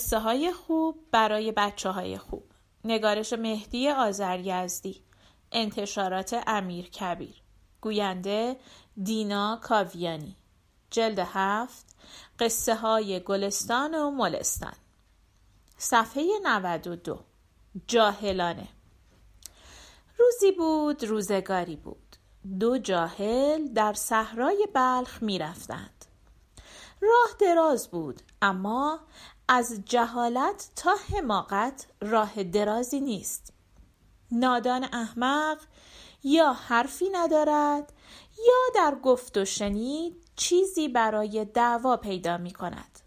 قصه های خوب برای بچه های خوب. نگارش مهدی آزریزدی انتشارات امیر کبیر. گوینده دینا کاویانی. جلد هفت قصه های گلستان و ملستان. صفحه 92 جاهلانه. روزی بود روزگاری بود. دو جاهل در صحرای بلخ می رفتند. راه دراز بود. اما از جهالت تا حماقت راه درازی نیست. نادان احمق یا حرفی ندارد یا در گفت و شنید چیزی برای دعوا پیدا می کند.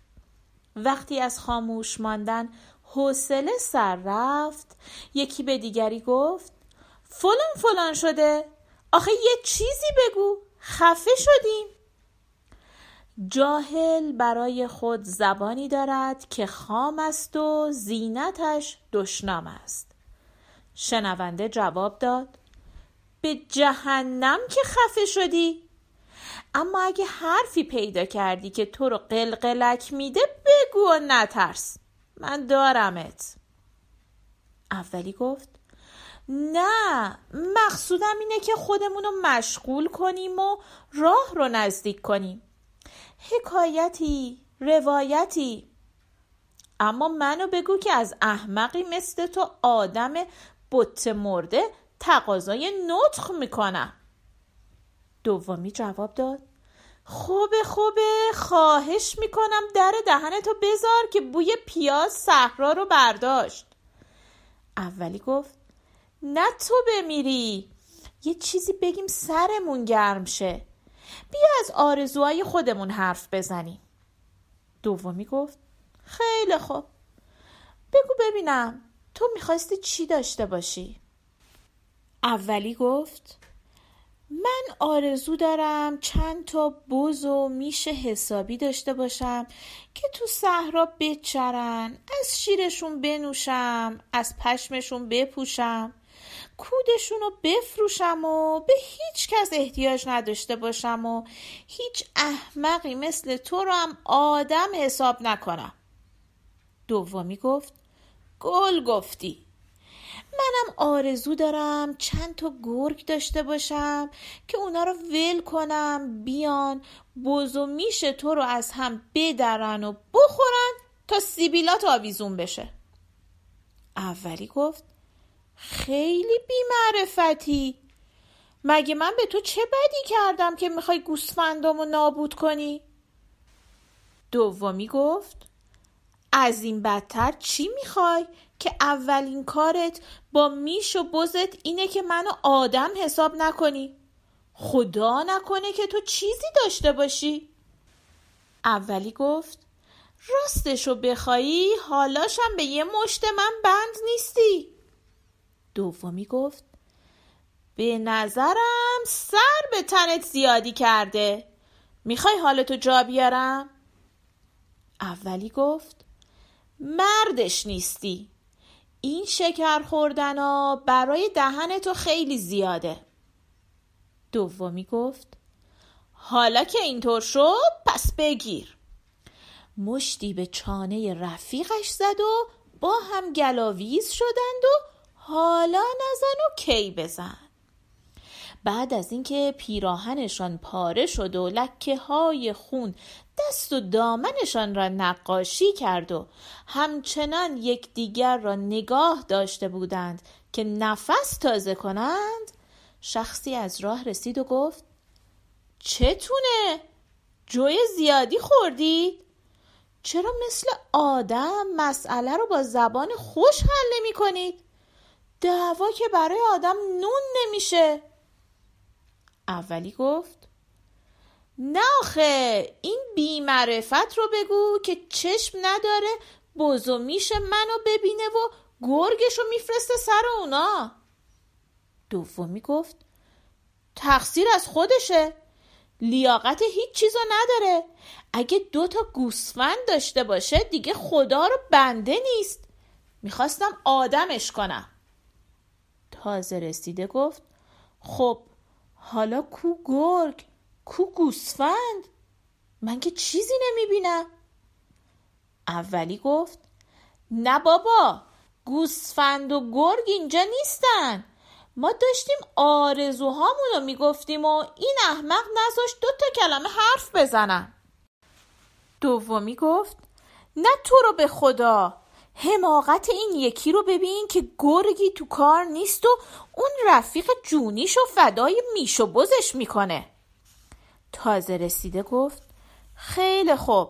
وقتی از خاموش ماندن حوصله سر رفت یکی به دیگری گفت فلان فلان شده. آخه یه چیزی بگو. خفه شدیم. جاهل برای خود زبانی دارد که خام است و زینتش دشنام است. شنونده جواب داد به جهنم که خفه شدی. اما اگه حرفی پیدا کردی که تو رو قلقلک میده بگو و نترس. من دارمت. اولی گفت نه مقصودم اینه که خودمون رو مشغول کنیم و راه رو نزدیک کنیم. حکایتی روایتی. اما منو بگو که از احمقی مثل تو آدم بت مرده تقاضای نطخ می‌کنم دومی جواب داد. خوبه خوبه خواهش می‌کنم در دهنتو بذار که بوی پیاز صحرا رو برداشت. اولی گفت نه تو بمیری. یه چیزی بگیم سرمون گرم شه. بیا از آرزوهای خودمون حرف بزنیم. دومی گفت خیلی خوب. بگو ببینم تو می‌خواستی چی داشته باشی؟ اولی گفت من آرزو دارم چند تا بز و میش حسابی داشته باشم که تو صحرا بچرن از شیرشون بنوشم از پشمشون بپوشم. کودشون رو بفروشم و به هیچ کس احتیاج نداشته باشم و هیچ احمقی مثل تو رو هم آدم حساب نکنم. دومی گفت گل گفتی. منم آرزو دارم چند تا گرگ داشته باشم که اونا رو ول کنم بیان بز و میش تو رو از هم بدرن و بخورن تا سیبیلات آویزون بشه. اولی گفت خیلی بیمعرفتی. مگه من به تو چه بدی کردم که می‌خوای گوسفندامو نابود کنی؟ دومی گفت از این بدتر چی می‌خوای که اولین کارت با میش و بزت اینه که منو آدم حساب نکنی؟ خدا نکنه که تو چیزی داشته باشی. اولی گفت راستشو بخوایی حالاشم به یه مشت من بند نیستی. دومی گفت به نظرم سر به تنت زیادی کرده. می‌خوای حالتو جا بیارم؟ اولی گفت مردش نیستی. این شکر خوردن برای دهن تو خیلی زیاده. دومی گفت حالا که اینطور شد پس بگیر. مشتی به چانه رفیقش زد و با هم گلاویز شدند و حالا نزن و کی بزن بعد از اینکه پیراهنشان پاره شد و لکه های خون دست و دامنشان را نقاشی کرد و همچنان یکدیگر را نگاه داشته بودند که نفس تازه کنند شخصی از راه رسید و گفت چتونه؟ جوی زیادی خوردید؟ چرا مثل آدم مسئله رو با زبان خوش حل نمی کنید؟ دعوا که برای آدم نون نمیشه. اولی گفت نه آخه این بیمعرفت رو بگو که چشم نداره بز و میش منو ببینه و گرگش رو میفرسته سر اونا. دومی گفت تقصیر از خودشه. لیاقت هیچ چیزو نداره. اگه دو تا گوسفند داشته باشه دیگه خدا رو بنده نیست. می‌خواستم آدمش کنم. تازه رسیده گفت خب حالا کو گرگ کو گوسفند؟ من که چیزی نمی‌بینم. اولی گفت نه بابا گوسفند و گرگ اینجا نیستن. ما داشتیم آرزوهامون رو می‌گفتیم و این احمق نذاشت دو تا کلمه حرف بزنم دومی گفت نه تو رو به خدا. حماقت این یکی رو ببین که گرگی تو کار نیست و اون رفیق جونیش و فدای میش و بزش می‌کنه. تازه رسیده گفت خیلی خوب.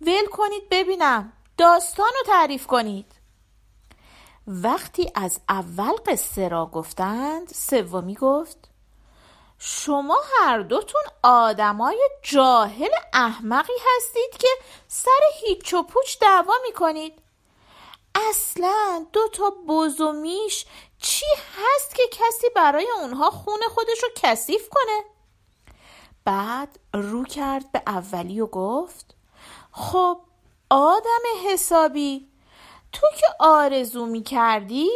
ول کنید ببینم. داستان رو تعریف کنید. وقتی از اول قصه را گفتند سومی گفت شما هر دوتون آدمای جاهل احمقی هستید که سر هیچ و پوچ دعوا می‌کنید. اصلا دو تا بز و میش چی هست که کسی برای اونها خون خودش رو کثیف کنه؟ بعد رو کرد به اولی و گفت خب آدم حسابی تو که آرزو می کردی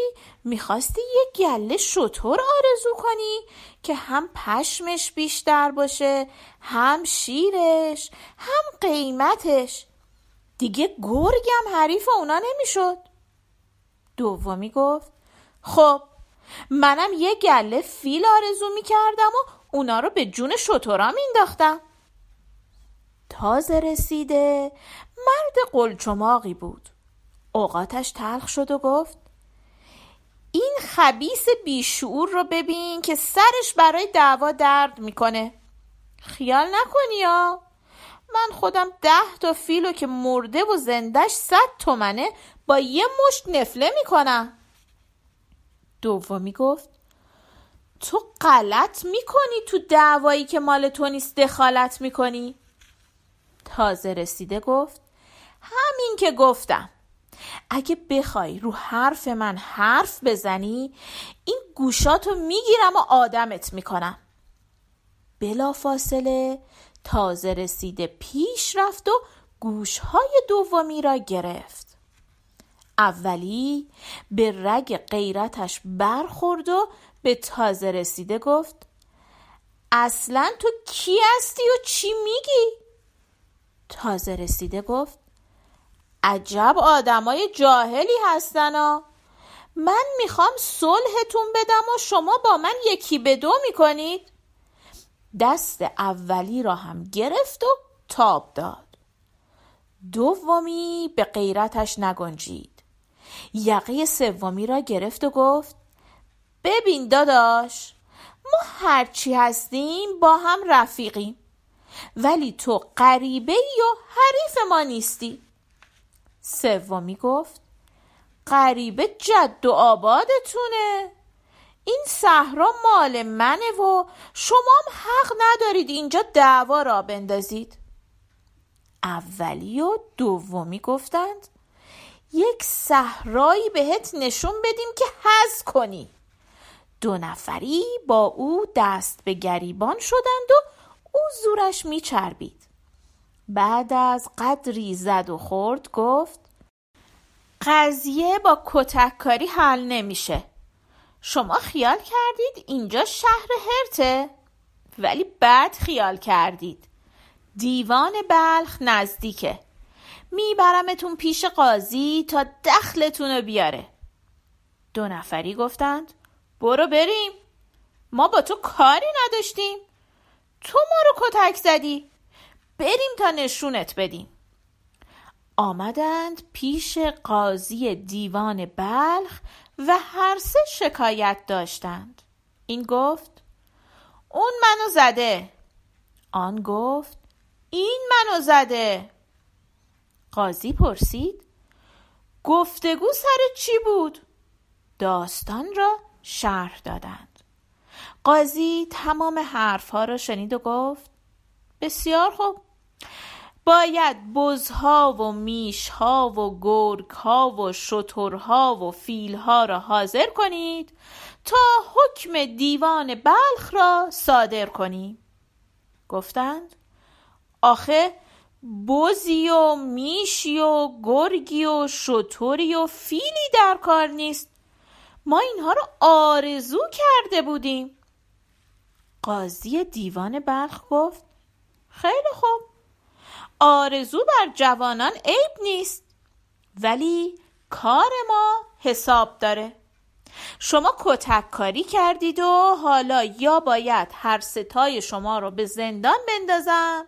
می‌خواستی یه گله شطور آرزو کنی که هم پشمش بیشتر باشه هم شیرش هم قیمتش. دیگه گرگم حریف اونا نمی‌شد. دومی گفت خب منم یه گله فیل آرزو می کردم و اونا رو به جون شطورا مینداختم تازه رسیده مرد قلچماقی بود. اوقاتش تلخ شد و گفت این خبیس بیشعور رو ببین که سرش برای دعوا درد می‌کنه. خیال نکنی یا من خودم ده تا فیلو که مرده و زندش صد تومنه با یه مشت نفله می‌کنم. دومی گفت تو غلط می‌کنی تو دعوایی که مال تو نیست دخالت می‌کنی. تازه رسیده گفت همین که گفتم. اگه بخوای رو حرف من حرف بزنی این گوشاتو می‌گیرم و آدمت می‌کنم. بلا فاصله تازه رسیده پیش رفت و گوشهای دومی را گرفت. اولی به رگ غیرتش برخورد و به تازه رسیده گفت اصلا تو کی هستی و چی میگی؟ تازه رسیده گفت عجب آدمای جاهلی هستن ها. من می‌خوام صلحتون بدم و شما با من یکی به دو می‌کنید. دست اولی را هم گرفت و تاب داد. دومی به غیرتش نگنجید. یقه سومی را گرفت و گفت ببین داداش ما هرچی هستیم با هم رفیقیم ولی تو غریبه ای و حریف ما نیستی. سومی گفت غریبه جد و آبادتونه. این صحرا مال منه و شما هم حق ندارید اینجا دعوا را بندازید. اولی و دومی گفتند یک صحرایی بهت نشون بدیم که حز کنی. دو نفری با او دست به گریبان شدند و او زورش میچربید. بعد از قدری زد و خورد گفت قضیه با کتککاری حل نمیشه. شما خیال کردید اینجا شهر هرته؟ ولی بد خیال کردید. دیوان بلخ نزدیکه. میبرمتون پیش قاضی تا دخلتون رو بیاره. دو نفری گفتند برو بریم. ما با تو کاری نداشتیم. تو ما رو کتک زدی. بریم تا نشونت بدیم. آمدند پیش قاضی دیوان بلخ و هر سه شکایت داشتند. این گفت اون منو زده. آن گفت این منو زده. قاضی پرسید گفتگو سر چی بود؟ داستان را شرح دادند. قاضی تمام حرفها را شنید و گفت بسیار خوب. باید بزها و میشها و گرگها و شترها و فیلها را حاضر کنید تا حکم دیوان بلخ را صادر کنیم. گفتند آخه بزی و میشی و گرگی و شتری و فیلی در کار نیست. ما اینها رو آرزو کرده بودیم. قاضی دیوان بلخ گفت خیلی خوب. آرزو بر جوانان عیب نیست ولی کار ما حساب داره. شما کتک کاری کردید و حالا یا باید هر ستای شما رو به زندان بندازم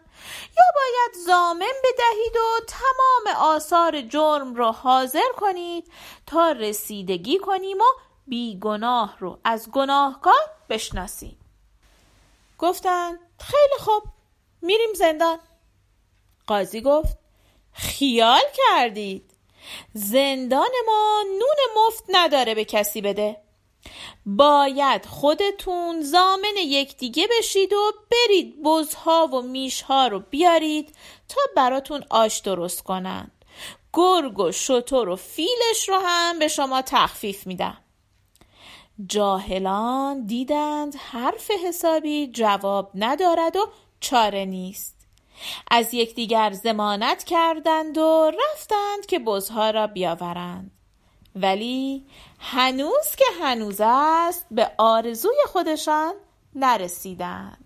یا باید زامن بدهید و تمام آثار جرم رو حاضر کنید تا رسیدگی کنیم و بیگناه رو از گناهکار بشناسیم. گفتن خیلی خوب میریم زندان. قاضی گفت خیال کردید. زندان ما نون مفت نداره به کسی بده. باید خودتون زامن یکدیگه بشید و برید بزها و میشها رو بیارید تا براتون آش درست کنند گرگ و شتر و فیلش رو هم به شما تخفیف میدم. جاهلان دیدند حرف حسابی جواب ندارد و چاره نیست. از یکدیگر زمانت کردند و رفتند که بزها را بیاورند. ولی هنوز که هنوز است به آرزوی خودشان نرسیدند.